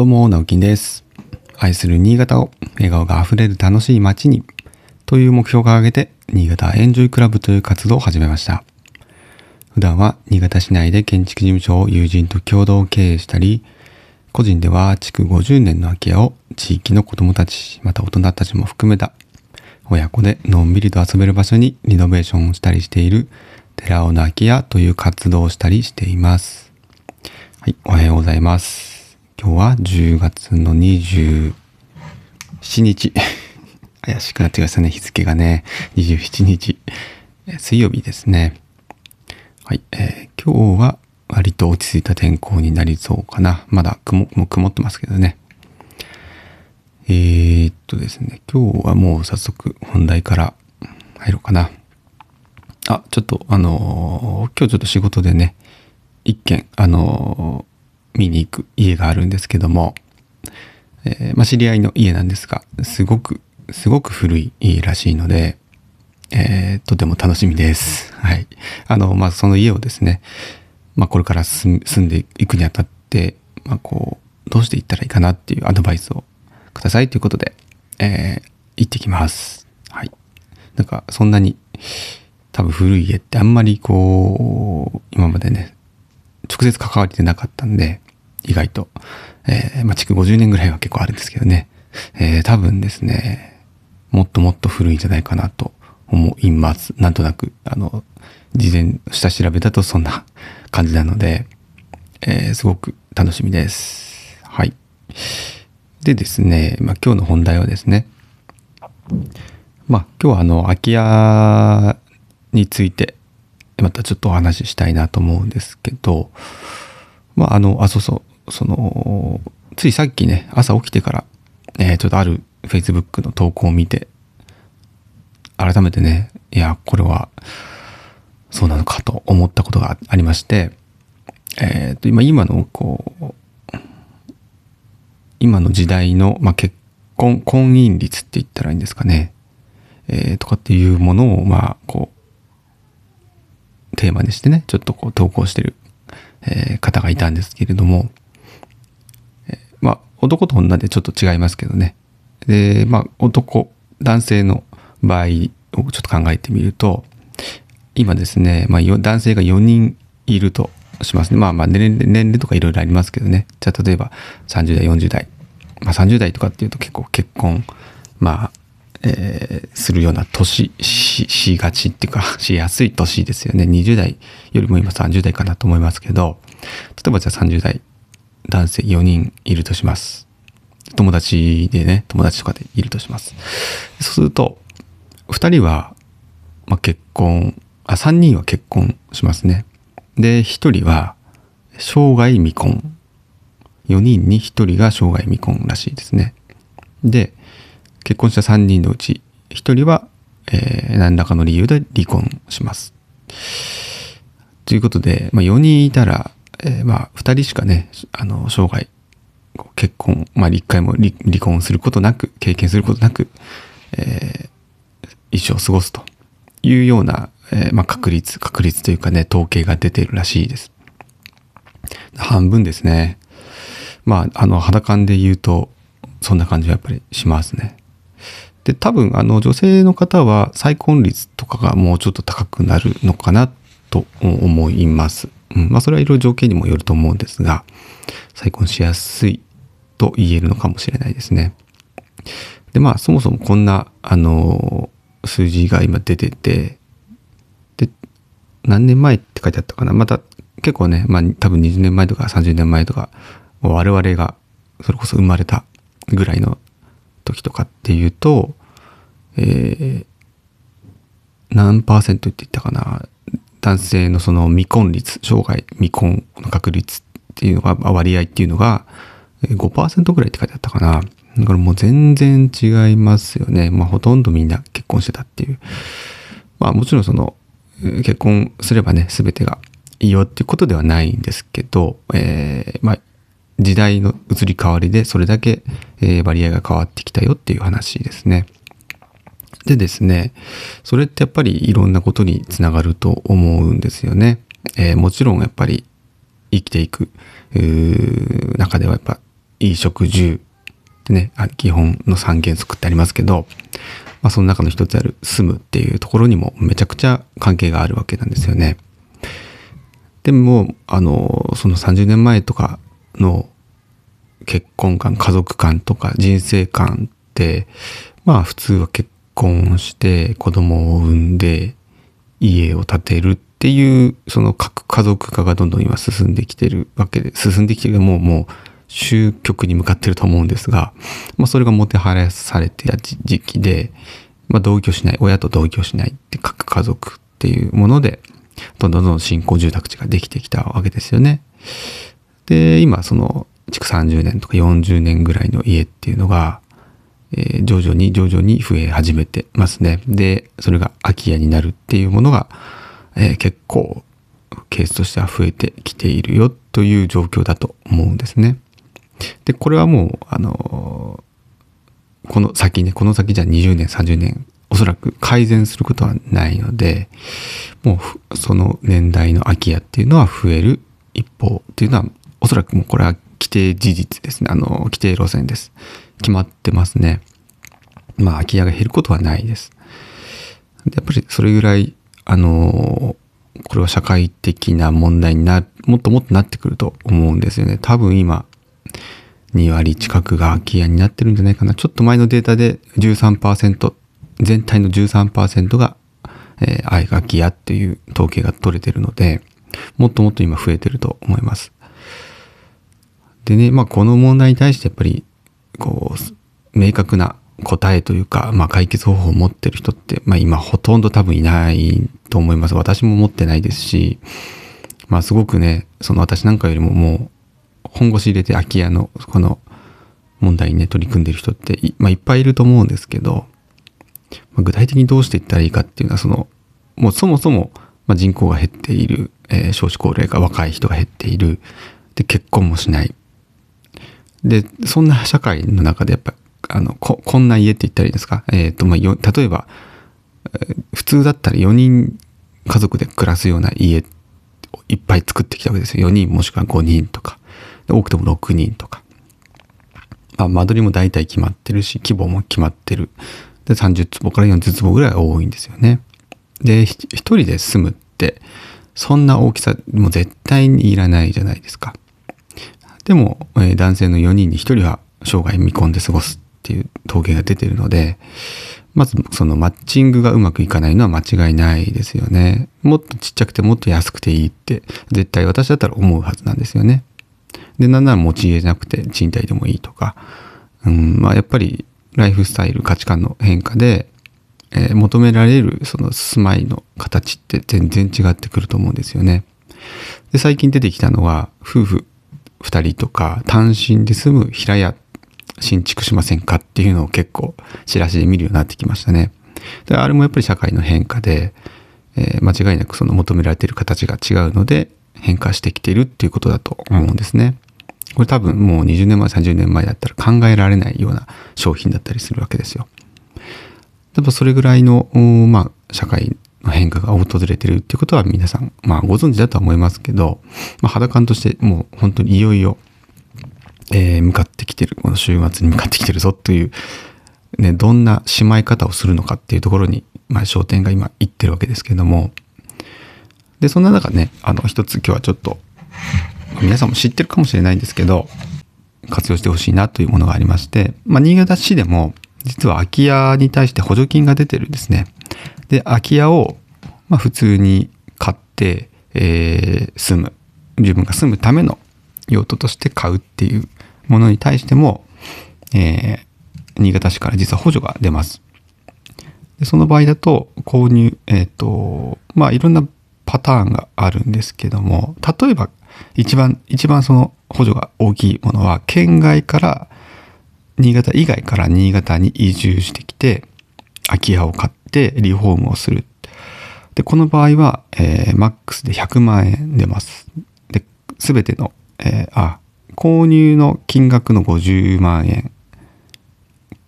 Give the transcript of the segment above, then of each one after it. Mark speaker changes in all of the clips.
Speaker 1: どうも、直樹です。愛する新潟を笑顔があふれる楽しい街にという目標を掲げて、新潟エンジョイクラブという活動を始めました。普段は新潟市内で建築事務所を友人と共同経営したり、個人では築50年の空き家を地域の子供たち、また大人たちも含めた親子でのんびりと遊べる場所にリノベーションをしたりしている寺尾の空き家という活動をしたりしています。はい、おはようございます。今日は10月の27日。怪しくなってきましたね、日付がね。27日。水曜日ですね。はい、えー今日は割と落ち着いた天候になりそうかな。まだ雲、も曇ってますけどね。えー、っとですね、今日はもう早速本題から入ろうかな。あ、ちょっとあのー今日ちょっと仕事でね、一軒、あの見に行く家があるんですけども、えーまあ、知り合いの家なんですが、すごく、すごく古い家らしいので、えーとても楽しみです。はい。あの、まあ、その家をですね、まあ、これから住んでいくにあたって、まあ、こう、どうしていったらいいかなっていうアドバイスをくださいということで、えー行ってきます。はい。なんか、そんなに、多分古い家ってあんまりこう、今までね、直接関わりてなかったんで、意外と。えーまあ、築50年ぐらいは結構あるんですけどね。えー多分ですね、もっともっと古いんじゃないかなと思います。なんとなく、あの、事前、下調べだとそんな感じなので、えーすごく楽しみです。はい。でですね、まあ、今日の本題はですね、まあ、今日はあの、空き家について、またちょっとお話ししたいなと思うんですけど、まあ、あの、あ、そうそう、その、ついさっきね、朝起きてから、えーちょっとある Facebook の投稿を見て、改めてね、いや、これは、そうなのかと思ったことがありまして、えっ、と、今、今の、こう、今の時代の、まあ、結婚、婚姻率って言ったらいいんですかね。えーとかっていうものを、まあ、こう、テーマにしてね、ちょっとこう投稿してる、えー方がいたんですけれども、男と女でちょっと違いますけどね。で、まあ、男、男性の場合をちょっと考えてみると、今ですね、まあ、男性が4人いるとしますね。まあまあ年齢、年齢とかいろいろありますけどね。じゃあ例えば30代、40代。まあ30代とかっていうと結構結婚、まあ、えーするような年し、しがちっていうか、しやすい年ですよね。20代よりも今30代かなと思いますけど、例えばじゃあ30代男性4人いるとします。友達でね、友達とかでいるとします。そうすると、2人は、まあ、結婚、あ、3人は結婚しますね。で、1人は生涯未婚。4人に1人が生涯未婚らしいですね。で、結婚した3人のうち1人は、えー何らかの理由で離婚します。ということで、まあ、4人いたら、えーまあ、2人しかね、あの、生涯、結婚、まあ、一回も離婚することなく、経験することなく、えー一生過ごすというような、えーまあ、確率、確率というかね、統計が出てるらしいです。半分ですね。まあ、あの、肌感で言うと、そんな感じはやっぱりしますね。で、多分、あの、女性の方は再婚率とかがもうちょっと高くなるのかなと思います。うん。まあ、それはいろいろ条件にもよると思うんですが、再婚しやすいと言えるのかもしれないですね。で、まあ、そもそもこんな、あの、数字が今出てて、で、何年前って書いてあったかなまた結構ね、まあ多分20年前とか30年前とか、我々がそれこそ生まれたぐらいの時とかっていうと、えー何パーセントって言ったかな男性のその未婚率、生涯未婚の確率っていうのが、割合っていうのが5%ぐらいって書いてあったかな。だからもう全然違いますよね。まあほとんどみんな結婚してたっていう。まあもちろんその結婚すればね、全てがいいよっていうことではないんですけど、えーまあ時代の移り変わりでそれだけ、割合が変わってきたよっていう話ですね。でですね、それってやっぱりいろんなことにつながると思うんですよね。えーもちろんやっぱり生きていく中ではやっぱ衣食住ってね、基本の3原則ってありますけど、まあ、その中の一つある住むっていうところにもめちゃくちゃ関係があるわけなんですよね。でも、あの、その30年前とかの結婚観、家族観とか人生観って、まあ普通は結婚して子供を産んで家を建てるっていうその核家族化がどんどん今進んできてるわけで進んできてるもうもう終局に向かってると思うんですが、まあ、それがもてはやされてた時期で、まあ、同居しない親と同居しないって核家族っていうものでどんどんどん新興住宅地ができてきたわけですよね。で今その築30年とか40年ぐらいの家っていうのが、えー、徐々に徐々に増え始めてますね。でそれが空き家になるっていうものが、えー、結構ケースとしては増えてきているよという状況だと思うんですね。で、これはもう、あの、この先ね、この先じゃ20年、30年、おそらく改善することはないので、もうその年代の空き家っていうのは増える一方っていうのは、おそらくもうこれは規定事実ですね。あの、規定路線です。決まってますね。まあ、空き家が減ることはないです。やっぱりそれぐらい、あの、これは社会的な問題にな、もっともっとなってくると思うんですよね。多分今、2割近くが空き家になってるんじゃないかな。ちょっと前のデータで13%、全体の13%が、えー、空き家っていう統計が取れてるので、もっともっと今増えてると思います。でね、まあこの問題に対してやっぱり、こう、明確な答えというか、まあ解決方法を持ってる人って、まあ今ほとんど多分いないと思います。私も持ってないですし、まあすごくね、その私なんかよりももう本腰入れて空き家のこの問題にね取り組んでる人ってい,、まあ、いっぱいいると思うんですけど、まあ、具体的にどうしていったらいいかっていうのはそのもうそもそも、人口が減っている、えー、少子高齢化若い人が減っているで結婚もしないでそんな社会の中でやっぱあのここんな家って言ったらいいですか、えーとまあ、よ例えば、普通だったら4人家族で暮らすような家をいっぱい作ってきたわけですよ4人もしくは5人とか多くても6人とか。まあ、間取りも大体決まってるし、規模も決まってる。で、30坪から40坪ぐらい多いんですよね。で、一人で住むって、そんな大きさも絶対にいらないじゃないですか。でも、えー、男性の4人に1人は生涯見込んで過ごすっていう統計が出てるので、まずそのマッチングがうまくいかないのは間違いないですよね。もっとちっちゃくてもっと安くていいって絶対私だったら思うはずなんですよね。で、なんなら持ち家じゃなくて賃貸でもいいとか、うん、まあやっぱりライフスタイル、価値観の変化で、えー、求められるその住まいの形って全然違ってくると思うんですよね。で、最近出てきたのは、夫婦2人とか単身で住む平屋新築しませんかっていうのを結構チラシで見るようになってきましたね。であれもやっぱり社会の変化で、えー、間違いなくその求められている形が違うので変化してきているっていうことだと思うんですね。これ多分もう20年前、30年前だったら考えられないような商品だったりするわけですよ。やっぱそれぐらいの、まあ、社会の変化が訪れてるっていうことは皆さん、まあご存知だとは思いますけど、まあ肌感としてもう本当にいよいよ、えー、向かってきてる、この週末に向かってきてるぞという、ね、どんなしまい方をするのかっていうところに、まあ焦点が今いってるわけですけども、で、そんな中ね、あの、一つ今日はちょっと皆さんも知ってるかもしれないんですけど、活用してほしいなというものがありまして、まあ、新潟市でも、実は空き家に対して補助金が出てるんですね。で、空き家を、まあ、普通に買って、えー、住む。自分が住むための用途として買うっていうものに対しても、えー、新潟市から実は補助が出ます。でその場合だと、購入、えっ、ー、と、まあ、いろんなパターンがあるんですけども、例えば一番、一番その補助が大きいものは、県外から新潟以外から新潟に移住してきて、空き家を買ってリフォームをする。で、この場合は、えー、マックスで100万円出ます。で、すべての、えー、あ、購入の金額の50万円。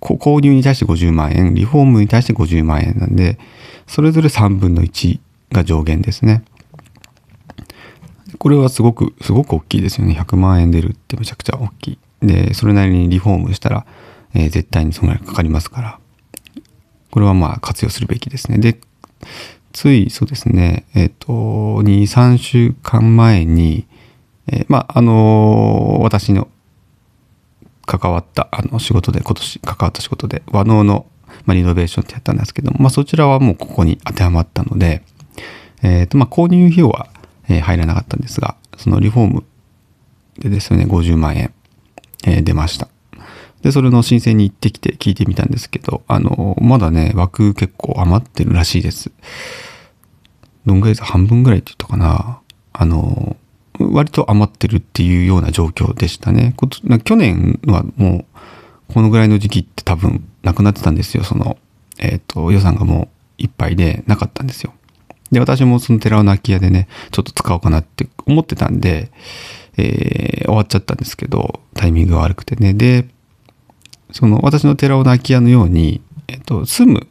Speaker 1: 購入に対して50万円、リフォームに対して50万円なんで、それぞれ3分の1が上限ですね。これはすごく、すごく大きいですよね。100万円出るってめちゃくちゃ大きい。で、それなりにリフォームしたら、えー、絶対にそのぐらいかかりますから、これはまあ活用するべきですね。で、ついそうですね、えっ、ー、と、2、3週間前に、えー、まあ、あのー、私の関わったあの仕事で、今年関わった仕事で、和能の、まあ、リノベーションってやったんですけども、まあ、そちらはもうここに当てはまったので、えっ、と、まあ、購入費用は、え入らなかったんですが、そのリフォームでですね、50万円、え出ました。で、それの申請に行ってきて聞いてみたんですけど、あの、まだね、枠結構余ってるらしいです。どんぐらいです？半分ぐらいって言ったかな。あの、割と余ってるっていうような状況でしたね。去年はもう、このぐらいの時期って多分なくなってたんですよ。その、えっ、ー、と、予算がもういっぱいでなかったんですよ。で、私もその寺尾の空き家でね、ちょっと使おうかなって思ってたんで、えー、終わっちゃったんですけど、タイミングが悪くてね。で、その私の寺尾の空き家のように、えっ、と、住む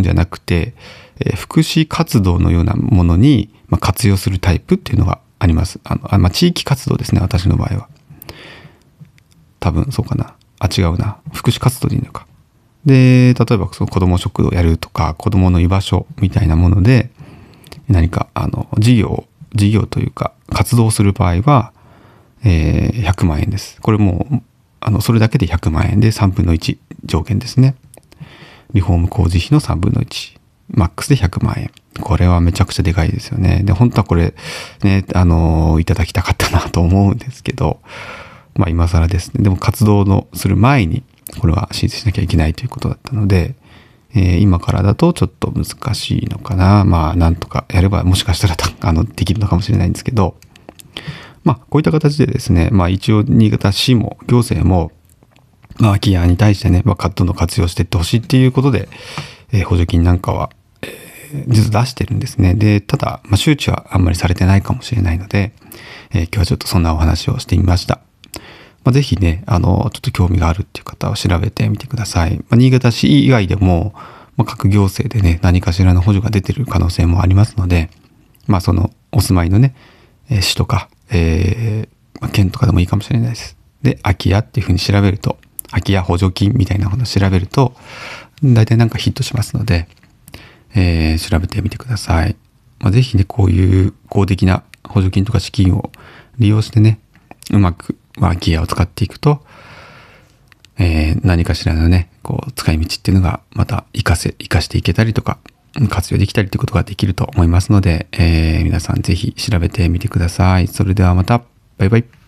Speaker 1: んじゃなくて、えー、福祉活動のようなものに、まあ、活用するタイプっていうのがあります。あの、あまあ、地域活動ですね、私の場合は。多分そうかな。あ、違うな。福祉活動でいいのか。で、例えばその子供食堂やるとか、子供の居場所みたいなもので、何か、あの、事業、事業というか、活動する場合は、えー、100万円です。これもう、あの、それだけで100万円で3分の1条件ですね。リフォーム工事費の3分の1。マックスで100万円。これはめちゃくちゃでかいですよね。で、本当はこれ、ね、あの、いただきたかったなと思うんですけど、まあ今更ですね。でも活動のする前に、これは申請しなきゃいけないということだったので、えー、今からだとちょっと難しいのかな。まあ、なんとかやればもしかしたらあの、できるのかもしれないんですけど、まあ、こういった形でですね、まあ一応新潟市も行政も、まあ空き家に対してね、まあ、カットの活用していってほしいっていうことで、えー、補助金なんかは、えー、実は出してるんですね。で、ただ、まあ、周知はあんまりされてないかもしれないので、えー、今日はちょっとそんなお話をしてみました。まあ、ぜひね、あの、ちょっと興味があるっていう方は調べてみてください。まあ、新潟市以外でも、まあ、各行政でね、何かしらの補助が出てる可能性もありますので、まあ、その、お住まいのね、市とか、えー、まあ、県とかでもいいかもしれないです。で、空き家っていうふうに調べると、空き家補助金みたいなものを調べると、大体なんかヒットしますので、えー、調べてみてください。まあ、ぜひね、こういう公的な補助金とか資金を利用してね、うまく、まあ、ギアを使っていくと、えー、何かしらのね、こう、使い道っていうのがまた活かせ、活かしていけたりとか、活用できたりということができると思いますので、えー、皆さんぜひ調べてみてください。それではまた、バイバイ。